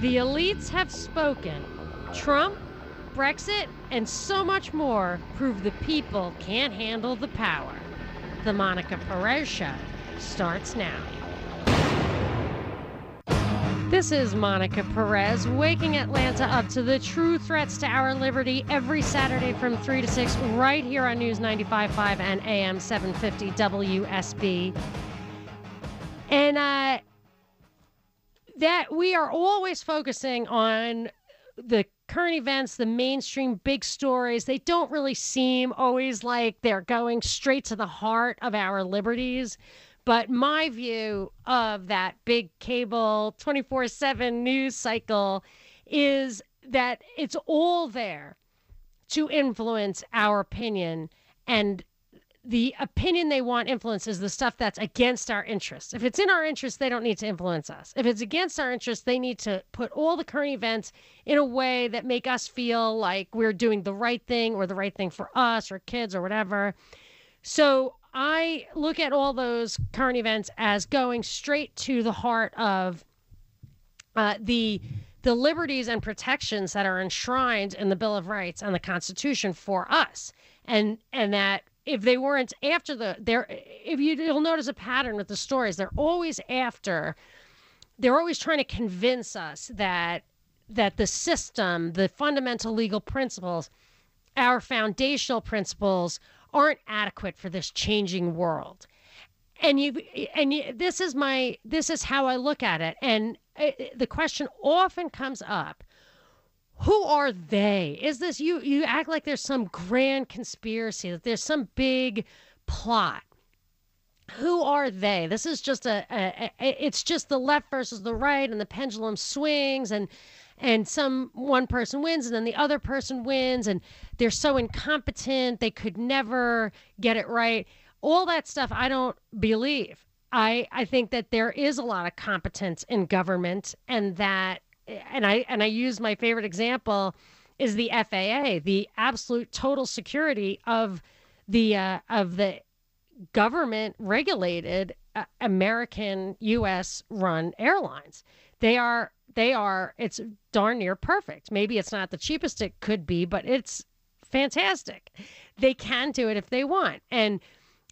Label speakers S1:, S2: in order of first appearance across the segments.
S1: The elites have spoken. Trump, Brexit, and so much more prove the people can't handle the power. The Monica Perez Show starts now. This is Monica Perez, waking Atlanta up to the true threats to our liberty every Saturday from 3 to 6, right here on News 95.5 and AM 750 WSB. And uh, that we are always focusing on the current events, the mainstream big stories. They don't really seem always like they're going straight to the heart of our liberties. But my view of that big cable 24 7 news cycle is that it's all there to influence our opinion. And the opinion they want influence is the stuff that's against our interests. If it's in our interests, they don't need to influence us. If it's against our interests, they need to put all the current events in a way that make us feel like we're doing the right thing or the right thing for us or kids or whatever. So I look at all those current events as going straight to the heart of uh, the the liberties and protections that are enshrined in the Bill of Rights and the Constitution for us, and and that if they weren't after the there, if you you'll notice a pattern with the stories, they're always after. They're always trying to convince us that that the system, the fundamental legal principles, our foundational principles aren't adequate for this changing world. And you and you, this is my this is how I look at it. And uh, the question often comes up who are they? Is this you? You act like there's some grand conspiracy, that there's some big plot. Who are they? This is just a, a, a, it's just the left versus the right, and the pendulum swings, and and some one person wins and then the other person wins and they're so incompetent they could never get it right all that stuff i don't believe i i think that there is a lot of competence in government and that and i and i use my favorite example is the faa the absolute total security of the uh, of the government regulated uh, american us run airlines they are they are it's darn near perfect. Maybe it's not the cheapest it could be, but it's fantastic. They can do it if they want. And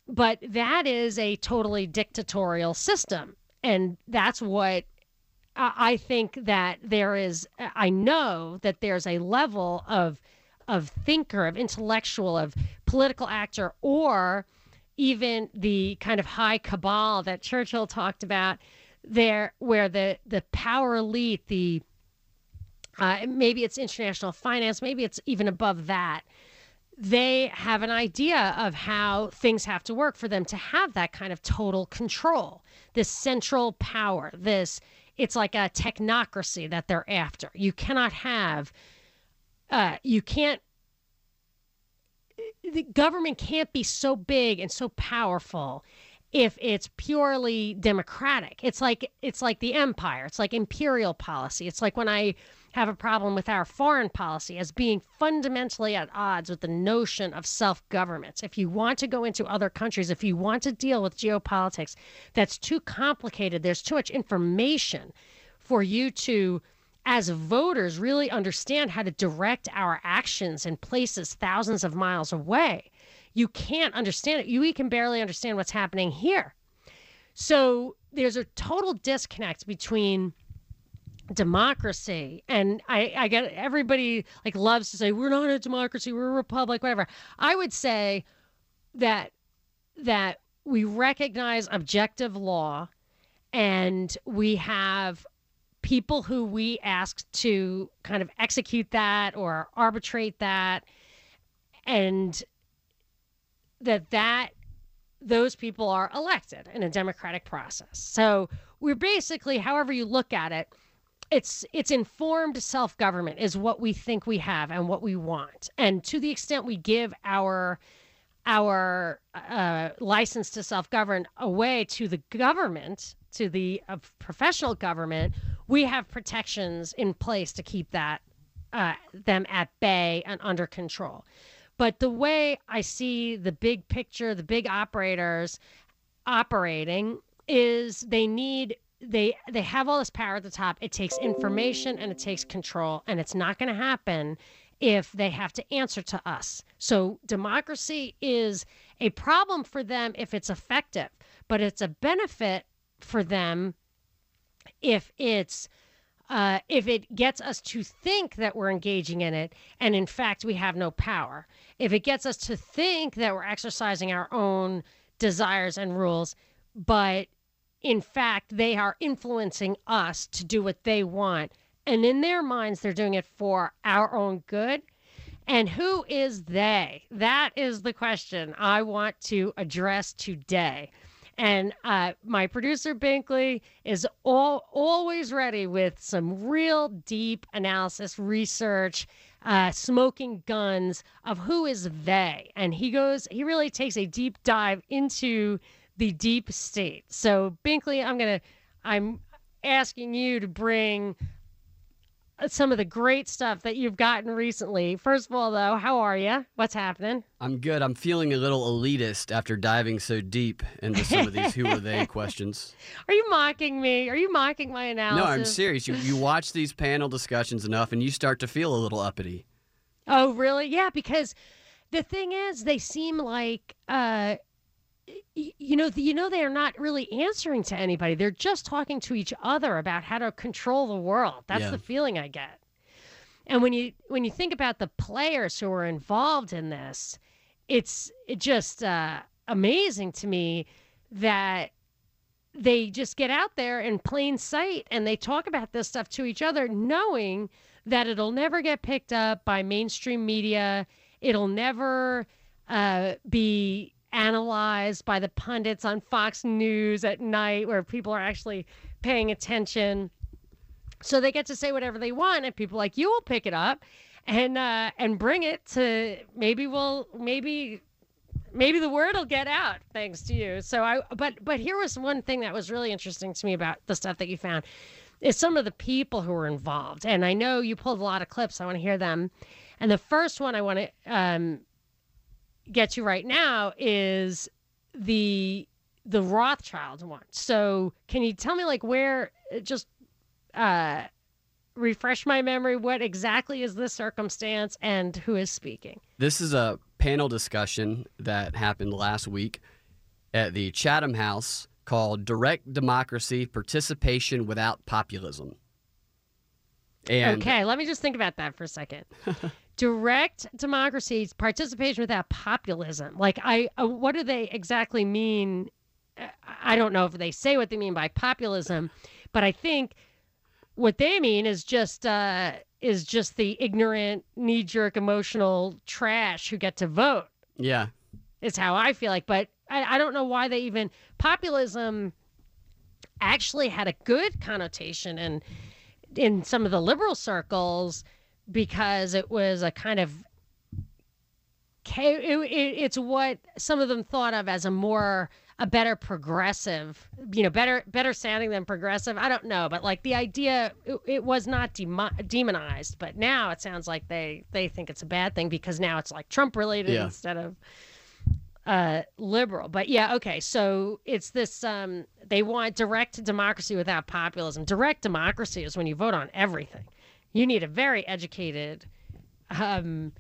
S1: but that is a totally dictatorial system. And that's what I think that there is I know that there's a level of of thinker, of intellectual, of political actor, or even the kind of high cabal that Churchill talked about there where the the power elite, the uh, maybe it's international finance, maybe it's even above that. They have an idea of how things have to work for them to have that kind of total control, this central power, this it's like a technocracy that they're after. You cannot have, uh, you can't, the government can't be so big and so powerful if it's purely democratic. It's like it's like the empire. It's like imperial policy. It's like when I have a problem with our foreign policy as being fundamentally at odds with the notion of self-government. If you want to go into other countries, if you want to deal with geopolitics, that's too complicated. There's too much information for you to as voters really understand how to direct our actions in places thousands of miles away you can't understand it. You can barely understand what's happening here. So there's a total disconnect between democracy. And I, I get everybody like loves to say we're not a democracy we're a republic whatever. I would say that that we recognize objective law and we have people who we ask to kind of execute that or arbitrate that. And that that those people are elected in a democratic process. So we're basically, however you look at it, it's it's informed self-government is what we think we have and what we want. And to the extent we give our our uh, license to self-govern away to the government, to the uh, professional government, we have protections in place to keep that uh, them at bay and under control. But the way I see the big picture, the big operators operating is they need they they have all this power at the top. It takes information and it takes control, and it's not going to happen if they have to answer to us. So democracy is a problem for them if it's effective, but it's a benefit for them if it's uh, if it gets us to think that we're engaging in it and in fact we have no power if it gets us to think that we're exercising our own desires and rules but in fact they are influencing us to do what they want. And in their minds they're doing it for our own good. And who is they? That is the question i want to address today. And uh, my producer Binkley is all, always ready with some real deep analysis, research, uh, smoking guns of who is they. And he goes, he really takes a deep dive into the deep state. So Binkley, I'm gonna, I'm asking you to bring some of the great stuff that you've gotten recently. First of all, though, how are you? What's happening?
S2: I'm good. I'm feeling a little elitist after diving so deep into some of these who are they questions.
S1: Are you mocking me? Are you mocking my analysis?
S2: No, I'm serious. You you watch these panel discussions enough and you start to feel a little uppity.
S1: Oh, really? Yeah, because the thing is, they seem like uh, you know, you know, they are not really answering to anybody. They're just talking to each other about how to control the world. That's
S2: Yeah.
S1: the feeling I get. And when you when you think about the players who are involved in this, it's it just uh, amazing to me that they just get out there in plain sight and they talk about this stuff to each other, knowing that it'll never get picked up by mainstream media. It'll never uh, be analyzed by the pundits on Fox News at night where people are actually paying attention. So they get to say whatever they want, and people like you will pick it up and uh, and bring it to maybe we'll maybe maybe the word will get out thanks to you. So I but but here was one thing that was really interesting to me about the stuff that you found is some of the people who were involved. And I know you pulled a lot of clips. I want to hear them. And the first one I want to um, get to right now is the the Rothschild one. So can you tell me like where just uh refresh my memory what exactly is this circumstance and who is speaking?
S2: This is a panel discussion that happened last week at the Chatham House called Direct Democracy Participation Without Populism. And
S1: okay, let me just think about that for a second. Direct democracy, participation without populism. Like, I, uh, what do they exactly mean? Uh, I don't know if they say what they mean by populism, but I think what they mean is just uh, is just the ignorant, knee jerk, emotional trash who get to vote.
S2: yeah,
S1: Is how I feel like, but I, I don't know why they even populism actually had a good connotation and in some of the liberal circles because it was a kind of ca- it, it, it's what some of them thought of as a more a better progressive you know better better sounding than progressive i don't know but like the idea it, it was not demo- demonized but now it sounds like they they think it's a bad thing because now it's like trump related
S2: Yeah.
S1: instead of uh, liberal. But yeah, okay. So it's this. Um, they want direct democracy without populism. Direct democracy is when you vote on everything. You need a very educated. Um,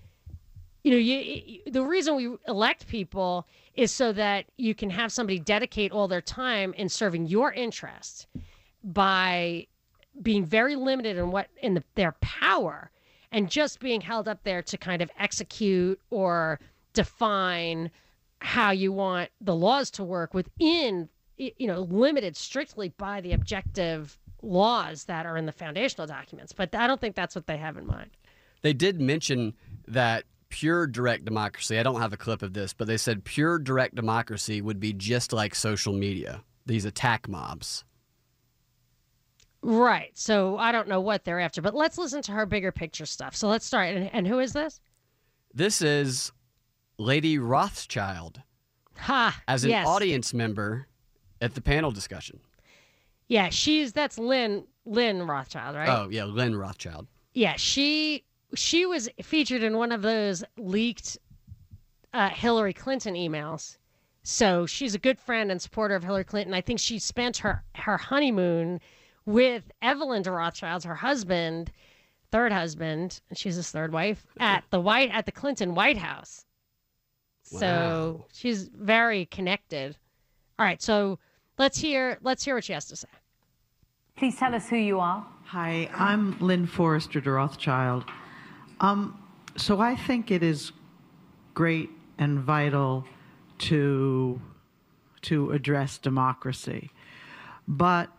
S1: you know, you, you, the reason we elect people is so that you can have somebody dedicate all their time in serving your interest by being very limited in what in the, their power and just being held up there to kind of execute or define how you want the laws to work within you know limited strictly by the objective laws that are in the foundational documents but i don't think that's what they have in mind
S2: they did mention that pure direct democracy. I don't have a clip of this, but they said pure direct democracy would be just like social media, these attack mobs.
S1: right so i don't know what they're after but let's listen to her bigger picture stuff so let's start and, and who is this
S2: This is Lady Rothschild
S1: ha
S2: as an
S1: yes.
S2: audience member at the panel discussion.
S1: Yeah she's that's lynn lynn rothschild right
S2: Oh, yeah, Lynn Rothschild.
S1: Yeah, she she was featured in one of those leaked uh, Hillary Clinton emails So she's a good friend and supporter of Hillary Clinton. I think she spent her her honeymoon with Evelyn de Rothschild, her husband, third husband, and she's his third wife at the White at the Clinton White House.
S2: Wow.
S1: So she's very connected. All right, so let's hear let's hear what she has to say.
S3: Please tell us who you are.
S4: Hi, I'm Lynn Forester de Rothschild. Um, so I think it is great and vital to to address democracy, but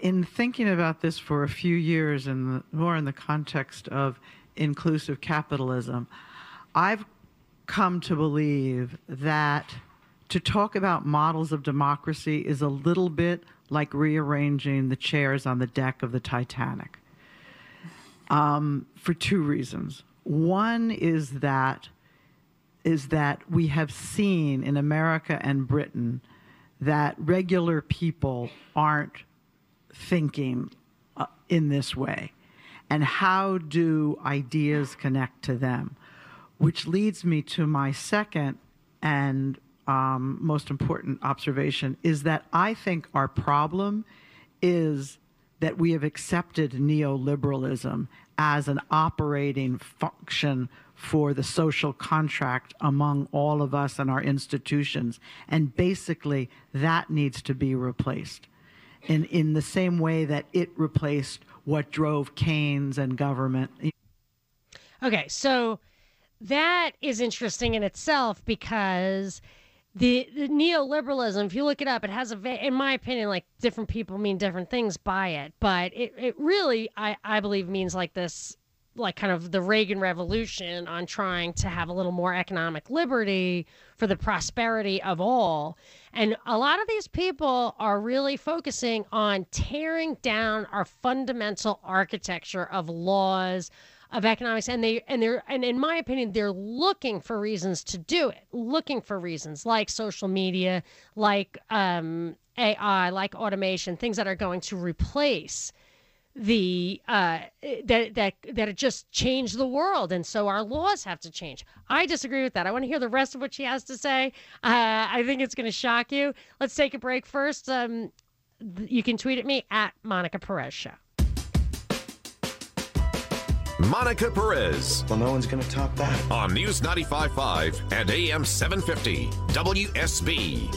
S4: in thinking about this for a few years, and more in the context of inclusive capitalism, I've come to believe that to talk about models of democracy is a little bit like rearranging the chairs on the deck of the Titanic um, for two reasons. One is that is that we have seen in America and Britain that regular people aren't thinking uh, in this way. And how do ideas connect to them? Which leads me to my second and um, most important observation is that I think our problem is that we have accepted neoliberalism as an operating function for the social contract among all of us and our institutions. And basically, that needs to be replaced in, in the same way that it replaced what drove Keynesian government.
S1: Okay, so that is interesting in itself because the, the neoliberalism, if you look it up, it has a, in my opinion, like different people mean different things by it, but it, it really, I, I believe, means like this, like kind of the Reagan Revolution on trying to have a little more economic liberty for the prosperity of all. And a lot of these people are really focusing on tearing down our fundamental architecture of laws, of economics and they and they're and in my opinion they're looking for reasons to do it looking for reasons like social media like um, ai like automation things that are going to replace the uh, that that that it just changed the world and so our laws have to change. I disagree with that. I want to hear the rest of what she has to say. Uh, i think it's going to shock you. Let's take a break first. Um, you can tweet at me at monica perez show
S5: Monica Perez
S6: Well, no one's going to top that.
S5: on News 95.5 and AM 750 WSB.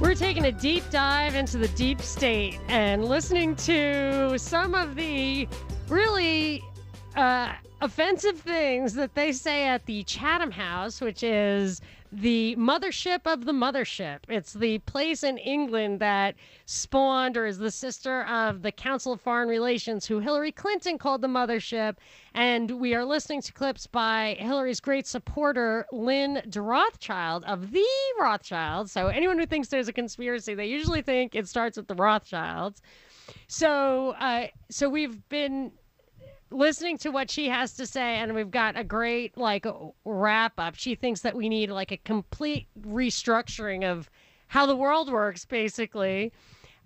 S1: We're taking a deep dive into the deep state and listening to some of the really uh, offensive things that they say at the Chatham House, which is the mothership of the mothership. It's the place in England that spawned or is the sister of the Council of Foreign Relations, who Hillary Clinton called the mothership. And we are listening to clips by Hillary's great supporter, Lynn de Rothschild of the Rothschilds. So anyone who thinks there's a conspiracy, they usually think it starts with the Rothschilds. So, uh, so we've been listening to what she has to say and we've got a great like wrap up she thinks that we need like a complete restructuring of how the world works basically.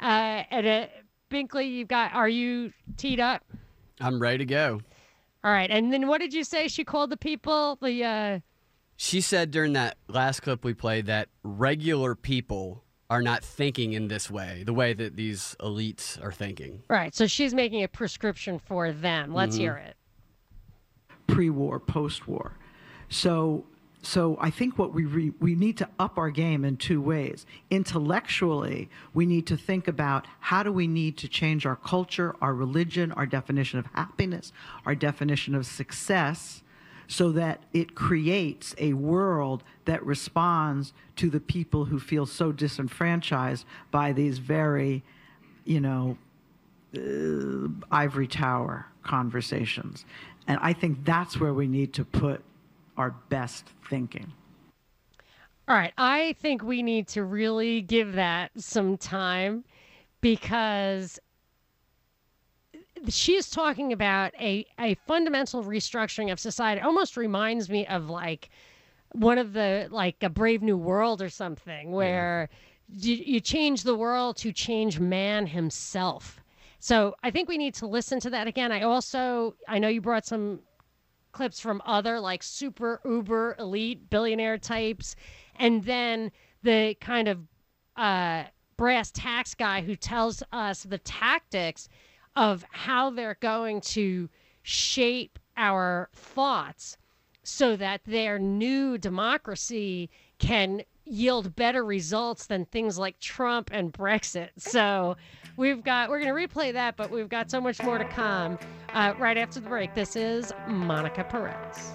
S1: Uh and uh, binkley you've got are you teed up?
S2: I'm ready to go.
S1: all right. And then what did you say she called the people? The uh
S2: She said during that last clip we played that regular people are not thinking in this way, the way that these elites are thinking.
S1: right so she's making a prescription for them let's mm-hmm. hear it
S4: pre-war, post-war. So, so I think what we re, we need to up our game in two ways. Intellectually, we need to think about how do we need to change our culture, our religion, our definition of happiness, our definition of success, so that it creates a world that responds to the people who feel so disenfranchised by these very, you know, uh, ivory tower conversations. And I think that's where we need to put our best thinking.
S1: All right. I think we need to really give that some time because she is talking about a, a fundamental restructuring of society. It almost reminds me of like one of the, like a Brave New World or something, where you, you change the world to change man himself. So I think we need to listen to that again. I also, I know you brought some clips from other like super uber elite billionaire types and then the kind of uh, brass tacks guy who tells us the tactics of how they're going to shape our thoughts so that their new democracy can yield better results than things like Trump and Brexit. So we've got we're going to replay that, but we've got so much more to come uh, right after the break. This is Monica Perez.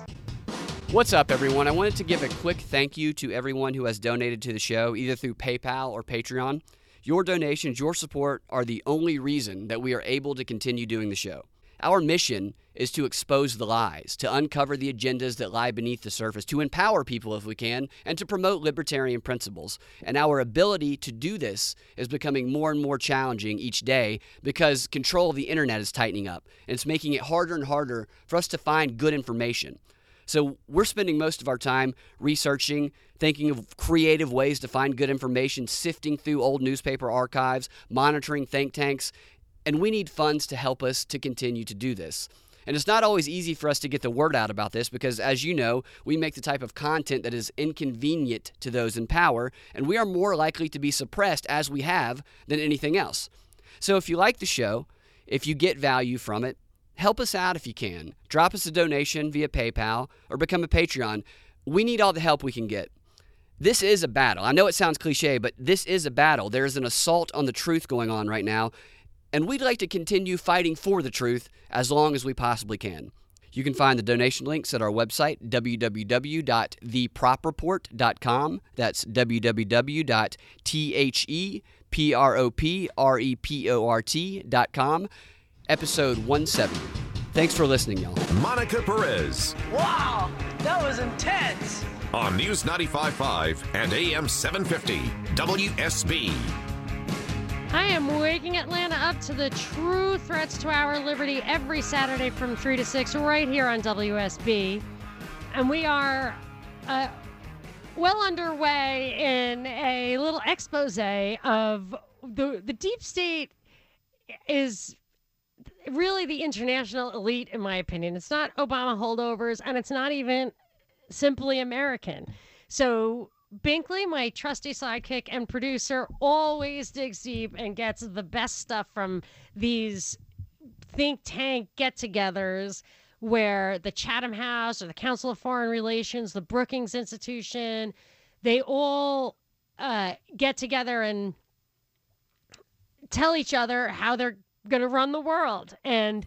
S2: What's up, everyone? I wanted to give a quick thank you to everyone who has donated to the show, either through PayPal or Patreon. Your donations, your support are the only reason that we are able to continue doing the show. Our mission is to expose the lies, to uncover the agendas that lie beneath the surface, to empower people if we can, and to promote libertarian principles. And our ability to do this is becoming more and more challenging each day because control of the internet is tightening up, and it's making it harder and harder for us to find good information. So we're spending most of our time researching, thinking of creative ways to find good information, sifting through old newspaper archives, monitoring think tanks, and we need funds to help us to continue to do this. And it's not always easy for us to get the word out about this because, as you know, we make the type of content that is inconvenient to those in power, and we are more likely to be suppressed as we have than anything else. So if you like the show, if you get value from it, help us out if you can. Drop us a donation via PayPal or become a Patreon. We need all the help we can get. This is a battle. I know it sounds cliche, but this is a battle. There is an assault on the truth going on right now, and we'd like to continue fighting for the truth as long as we possibly can. You can find the donation links at our website, www.thepropreport.com. That's www.thepropreport.com. Episode 170. Thanks for listening, y'all.
S5: Monica Perez
S6: Wow, that was intense.
S5: on News 95.5 and AM 750 WSB.
S1: I am waking Atlanta up to the true threats to our liberty every Saturday from 3 to 6 right here on WSB. And we are uh, well underway in a little expose of the, the deep state is really the international elite, in my opinion. It's not Obama holdovers, and it's not even simply American. So Binkley, my trusty sidekick and producer, always digs deep and gets the best stuff from these think tank get togethers where the Chatham House or the Council of Foreign Relations, the Brookings Institution, they all uh, get together and tell each other how they're going to run the world. And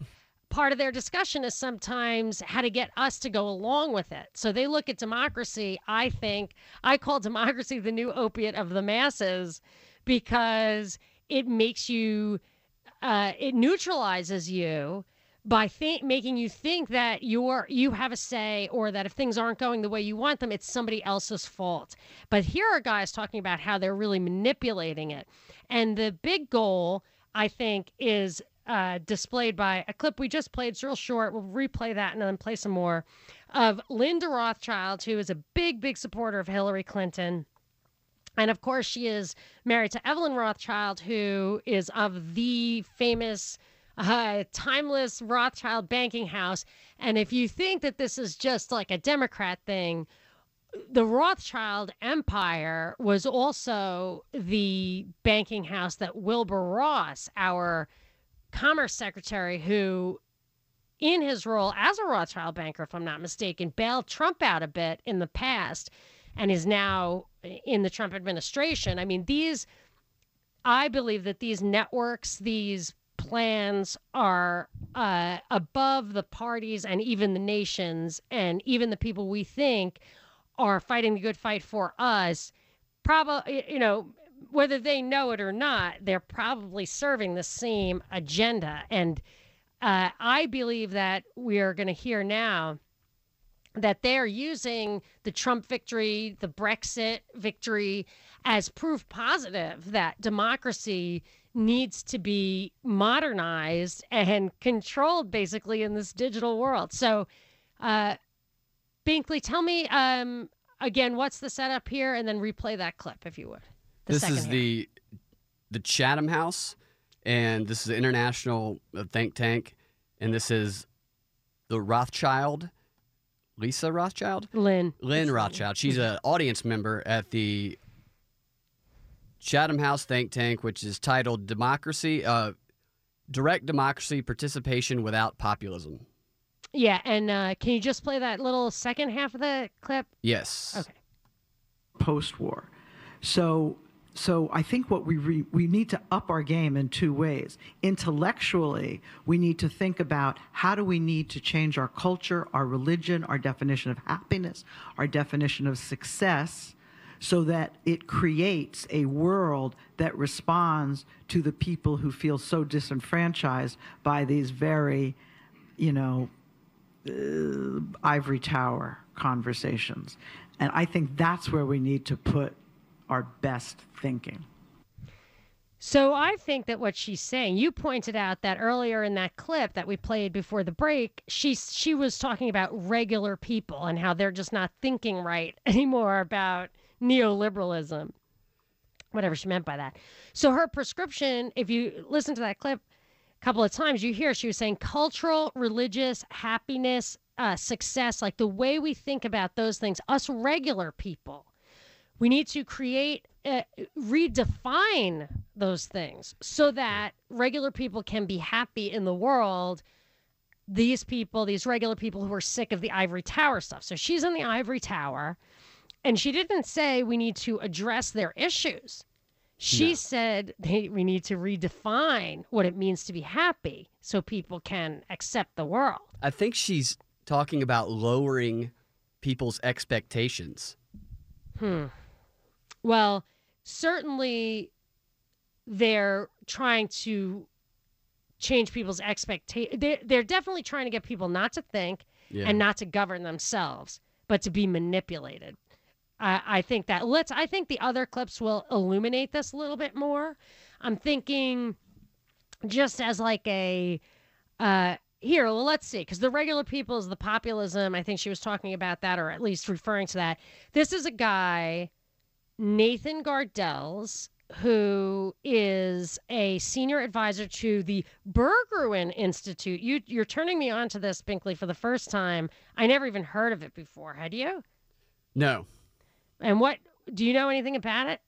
S1: part of their discussion is sometimes how to get us to go along with it. So they look at democracy, I think, I call democracy the new opiate of the masses because it makes you, uh, it neutralizes you by making you think that you're you have a say or that if things aren't going the way you want them it's somebody else's fault but here are guys talking about how they're really manipulating it and the big goal i think is uh, displayed by a clip we just played. It's real short. We'll replay that and then play some more of Lynn de Rothschild, who is a big, big supporter of Hillary Clinton. And of course, she is married to Evelyn Rothschild, who is of the famous, uh, timeless Rothschild banking house. And if you think that this is just like a Democrat thing, the Rothschild empire was also the banking house that Wilbur Ross, our Commerce Secretary, who, in his role as a Rothschild banker, if I'm not mistaken, bailed Trump out a bit in the past and is now in the Trump administration. I mean, these, I believe that these networks, these plans are uh, above the parties and even the nations and even the people we think are fighting the good fight for us. Probably, you know, whether they know it or not, they're probably serving the same agenda. And uh, I believe that we are going to hear now that they're using the Trump victory, the Brexit victory, as proof positive that democracy needs to be modernized and controlled basically in this digital world. So, uh, Binkley, tell me um, again what's the setup here and then replay that clip if you would. The
S2: this is
S1: half.
S2: the the Chatham House, and this is an international uh, think tank, and this is the Rothschild Lisa Rothschild.
S1: Lynn.
S2: Lynn Rothschild. She's an audience member at the Chatham House think tank, which is titled "Democracy, uh, Direct Democracy Participation Without Populism."
S1: Yeah, and uh, can you just play that little second half of the clip?
S2: Yes.
S1: Okay.
S4: post-war. So, so I think what we re, we need to up our game in two ways. Intellectually, we need to think about how do we need to change our culture, our religion, our definition of happiness, our definition of success, so that it creates a world that responds to the people who feel so disenfranchised by these very, you know, uh, ivory tower conversations. And I think that's where we need to put our best thinking.
S1: So I think that what she's saying, you pointed out that earlier in that clip that we played before the break, she she was talking about regular people and how they're just not thinking right anymore about neoliberalism. Whatever she meant by that. So her prescription, if you listen to that clip couple of times, you hear she was saying cultural, religious, happiness, uh, success, like the way we think about those things, us regular people. We need to create, uh, redefine those things so that regular people can be happy in the world. These people, these regular people who are sick of the ivory tower stuff. So she's in the ivory tower, and she didn't say we need to address their issues. She said they, we need to redefine what it means to be happy so people can accept the world.
S2: I think she's talking about lowering people's expectations. Hmm.
S1: Well, certainly they're trying to change people's expectations. They're, they're definitely trying to get people not to think
S2: Yeah.
S1: and not to govern themselves, but to be manipulated. I, I think that let's. I think the other clips will illuminate this a little bit more. I'm thinking, just as like a uh, here. Well, let's see, because the regular people is the populism. I think she was talking about that, or at least referring to that. This is a guy, Nathan Gardells, who is a senior advisor to the Berggruen Institute. You, you're turning me on to this, Binkley, for the first time. I never even heard of it before. Had you?
S2: No,
S1: And what do you know anything about it?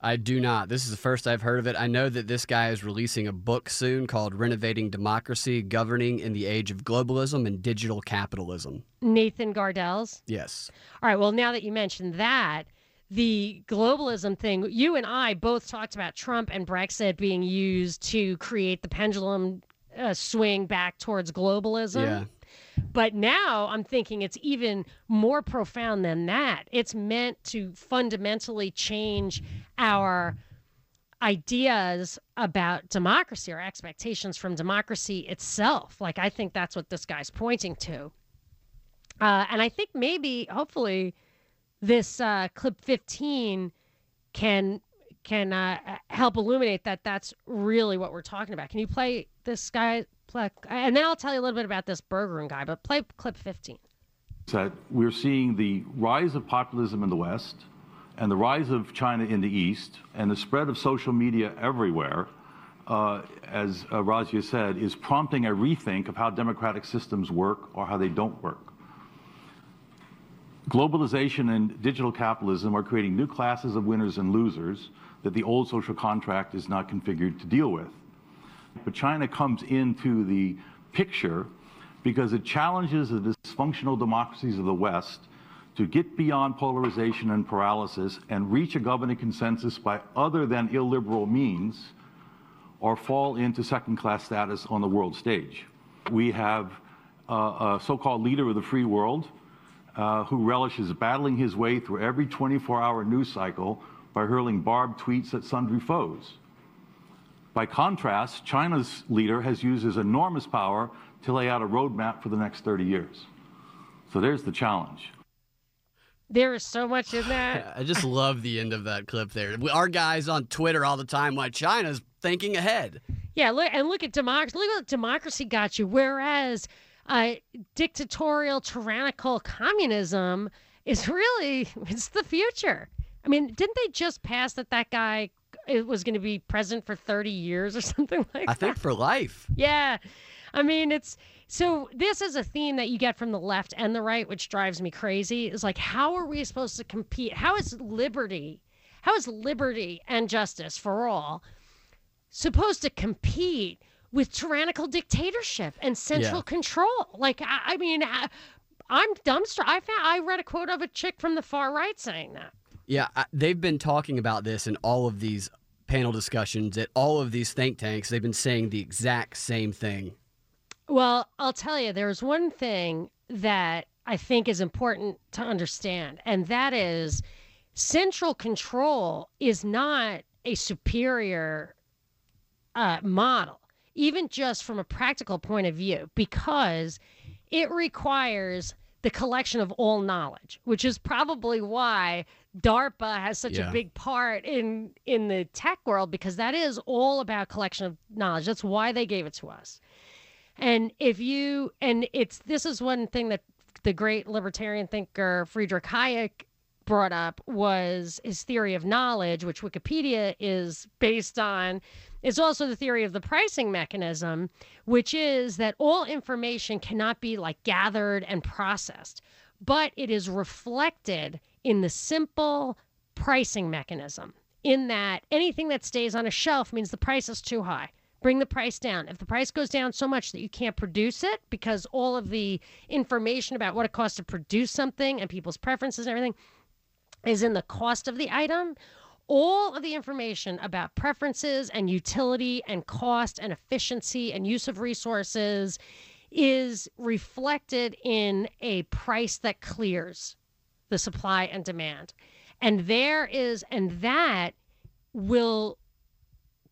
S2: I do not. This is the first I've heard of it. I know that this guy is releasing a book soon called Renovating Democracy Governing in the Age of Globalism and Digital Capitalism.
S1: Nathan Gardells.
S2: Yes.
S1: All right. Well, now that you mentioned that, the globalism thing, you and I both talked about Trump and Brexit being used to create the pendulum uh, swing back towards globalism.
S2: Yeah.
S1: But now I'm thinking it's even more profound than that. It's meant to fundamentally change our ideas about democracy or expectations from democracy itself. Like, I think that's what this guy's pointing to. Uh, and I think maybe, hopefully, this uh, clip 15 can can uh, help illuminate that that's really what we're talking about. Can you play this guy? And then I'll tell you a little bit about this Berggruen guy. But play clip 15.
S7: that we're seeing the rise of populism in the West and the rise of China in the East and the spread of social media everywhere, uh, as uh, Razia said, is prompting a rethink of how democratic systems work or how they don't work. Globalization and digital capitalism are creating new classes of winners and losers that the old social contract is not configured to deal with. But China comes into the picture because it challenges the dysfunctional democracies of the West to get beyond polarization and paralysis and reach a governing consensus by other than illiberal means or fall into second class status on the world stage. We have uh, a so called leader of the free world uh, who relishes battling his way through every 24 hour news cycle by hurling barbed tweets at sundry foes. By contrast, China's leader has used his enormous power to lay out a roadmap for the next 30 years. So there's the challenge.
S1: There is so much in that.
S2: I just love the end of that clip there. We- Our guys on Twitter all the time, why China's thinking ahead.
S1: Yeah, look and look at democracy. Look what democracy got you. Whereas uh, dictatorial, tyrannical communism is really it's the future. I mean, didn't they just pass that that guy uh, was going to be president for thirty years or something like
S2: I
S1: that?
S2: think for life.
S1: Yeah. I mean, it's so this is a theme that you get from the left and the right, which drives me crazy. Is like, how are we supposed to compete? How is liberty, how is liberty and justice for all supposed to compete with tyrannical dictatorship and central
S2: Yeah.
S1: control? Like, I, I mean, I, I'm dumbstruck. I found I read a quote of a chick from the far right saying that.
S2: Yeah, I, they've been talking about this in all of these panel discussions at all of these think tanks. They've been saying the exact same thing.
S1: Well, I'll tell you, there's one thing that I think is important to understand, and that is central control is not a superior uh, model, even just from a practical point of view, because it requires the collection of all knowledge, which is probably why DARPA has such
S2: Yeah.
S1: a big part in in the tech world because that is all about collection of knowledge. That's why they gave it to us. And if you and it's this is one thing that the great libertarian thinker Friedrich Hayek brought up was his theory of knowledge, which Wikipedia is based on. Is also the theory of the pricing mechanism, which is that all information cannot be like gathered and processed, but it is reflected in the simple pricing mechanism. In that anything that stays on a shelf means the price is too high bring the price down. If the price goes down so much that you can't produce it because all of the information about what it costs to produce something and people's preferences and everything is in the cost of the item, all of the information about preferences and utility and cost and efficiency and use of resources is reflected in a price that clears the supply and demand. And there is, and that will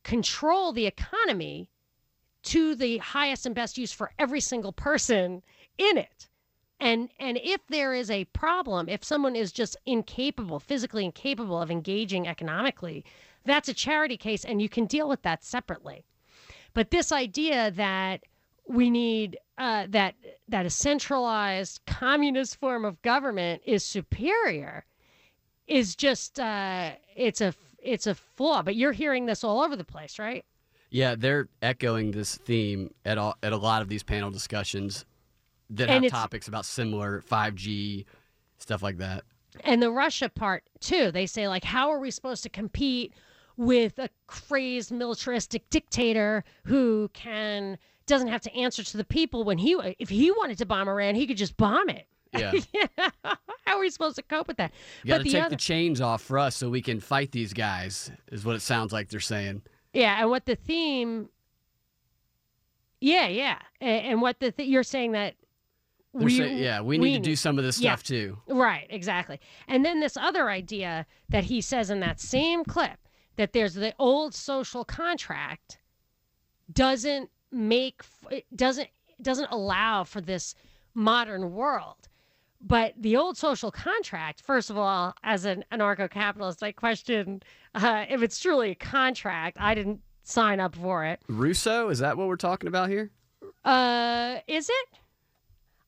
S1: control the economy to the highest and best use for every single person in it. And and if there is a problem, if someone is just incapable, physically incapable of engaging economically, that's a charity case and you can deal with that separately. But this idea that we need uh, that that a centralized communist form of government is superior is just uh, it's a it's a flaw. But you're hearing this all over the place, right?
S2: Yeah, they're echoing this theme at all, at a lot of these panel discussions that
S1: And
S2: have topics about similar 5G stuff like that.
S1: And the Russia part too. They say like, how are we supposed to compete with a crazed militaristic dictator who can doesn't have to answer to the people when he if he wanted to bomb Iran, he could just bomb it.
S2: Yeah.
S1: how are we supposed to cope with that?
S2: You got to take
S1: other-
S2: the chains off for us so we can fight these guys, is what it sounds like they're saying.
S1: Yeah, and what the theme. Yeah, yeah, and, and what the th- you're saying that.
S2: They're
S1: we,
S2: say- yeah, we need to do some of this
S1: Yeah.
S2: stuff too.
S1: Right, exactly. And then this other idea that he says in that same clip that there's the old social contract doesn't make it doesn't doesn't allow for this modern world. But the old social contract, first of all, as an anarcho-capitalist, I question uh, if it's truly a contract. I didn't sign up for it.
S2: Rousseau, is that what we're talking about here?
S1: Uh, is it?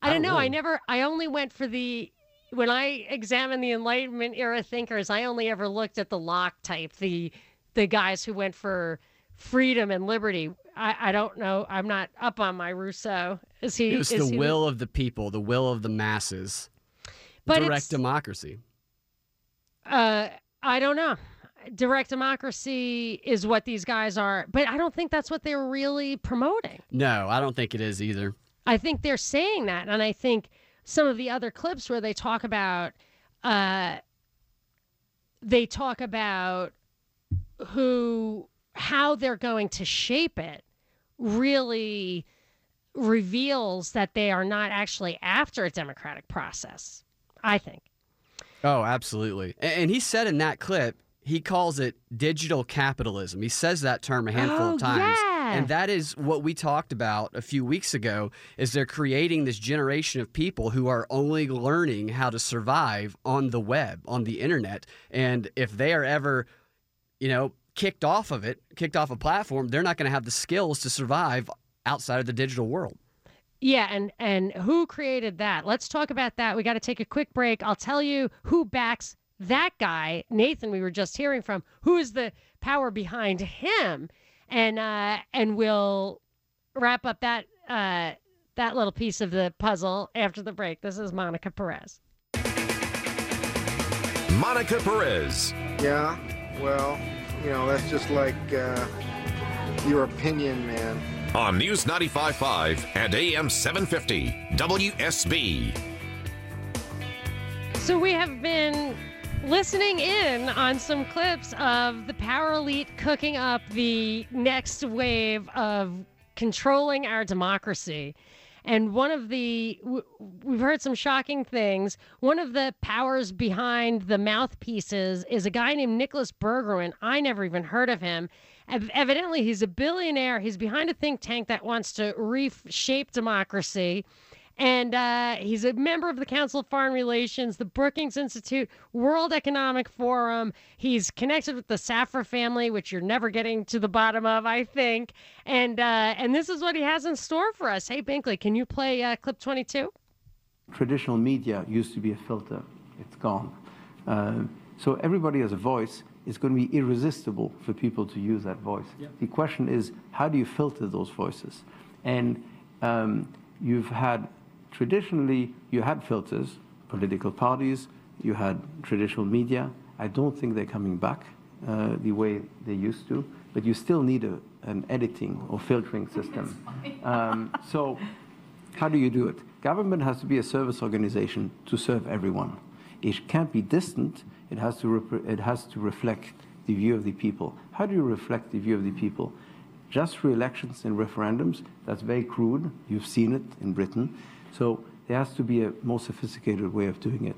S1: I,
S2: I
S1: don't know. I never. I only went for the when I examined the Enlightenment era thinkers. I only ever looked at the Locke type, the the guys who went for freedom and liberty. I, I don't know. I'm not up on my Rousseau. Is he?
S2: It was the
S1: he-
S2: will of the people, the will of the masses.
S1: But
S2: Direct
S1: it's-
S2: democracy.
S1: Uh, I don't know. Direct democracy is what these guys are, but I don't think that's what they're really promoting.
S2: No, I don't think it is either.
S1: I think they're saying that, and I think some of the other clips where they talk about, uh, they talk about who, how they're going to shape it, really reveals that they are not actually after a democratic process. I think.
S2: Oh, absolutely. And he said in that clip, he calls it digital capitalism. He says that term a handful
S1: Oh,
S2: of times.
S1: yeah.
S2: And that is what we talked about a few weeks ago is they're creating this generation of people who are only learning how to survive on the web, on the internet. And if they are ever, you know, kicked off of it, kicked off a platform, they're not going to have the skills to survive outside of the digital world.
S1: Yeah, and and who created that? Let's talk about that. We got to take a quick break. I'll tell you who backs that guy, Nathan. We were just hearing from. Who is the power behind him? And uh, and we'll wrap up that uh, that little piece of the puzzle after the break. This is Monica Perez.
S5: Monica Perez.
S8: Yeah, well, you know, that's just like uh, your opinion, man.
S5: On News 95.5 and AM 750 WSB.
S1: So we have been listening in on some clips of the power elite cooking up the next wave of controlling our democracy. And one of the, we've heard some shocking things. One of the powers behind the mouthpieces is a guy named Nicholas Berggruen. I never even heard of him. Evidently, he's a billionaire. He's behind a think tank that wants to reshape democracy. And uh, he's a member of the Council of Foreign Relations, the Brookings Institute, World Economic Forum. He's connected with the Safra family, which you're never getting to the bottom of, I think. And uh, and this is what he has in store for us. Hey, Binkley, can you play uh, clip 22?
S9: Traditional media used to be a filter. It's gone. Uh, so everybody has a voice. It's going to be irresistible for people to use that voice. Yep. The question is, how do you filter those voices? And um, you've had traditionally you had filters, political parties, you had traditional media. I don't think they're coming back uh, the way they used to, but you still need a, an editing or filtering system. Um, so, how do you do it? Government has to be a service organization to serve everyone. It can't be distant. It has to it has to reflect the view of the people. How do you reflect the view of the people? Just through elections and referendums. That's very crude. You've seen it in Britain. So there has to be a more sophisticated way of doing it.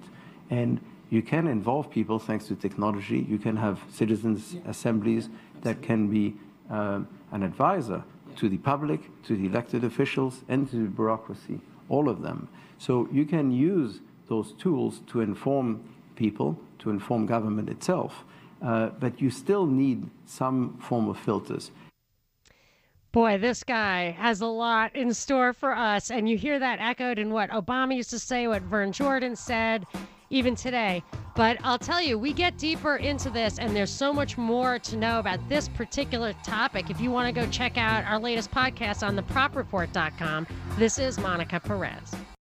S9: And you can involve people thanks to technology. You can have citizens' yeah. assemblies that can be um, an advisor yeah. to the public, to the elected officials, and to the bureaucracy, all of them. So you can use those tools to inform people, to inform government itself, uh, but you still need some form of filters.
S1: Boy, this guy has a lot in store for us. And you hear that echoed in what Obama used to say, what Vern Jordan said, even today. But I'll tell you, we get deeper into this, and there's so much more to know about this particular topic. If you want to go check out our latest podcast on thepropreport.com, this is Monica Perez.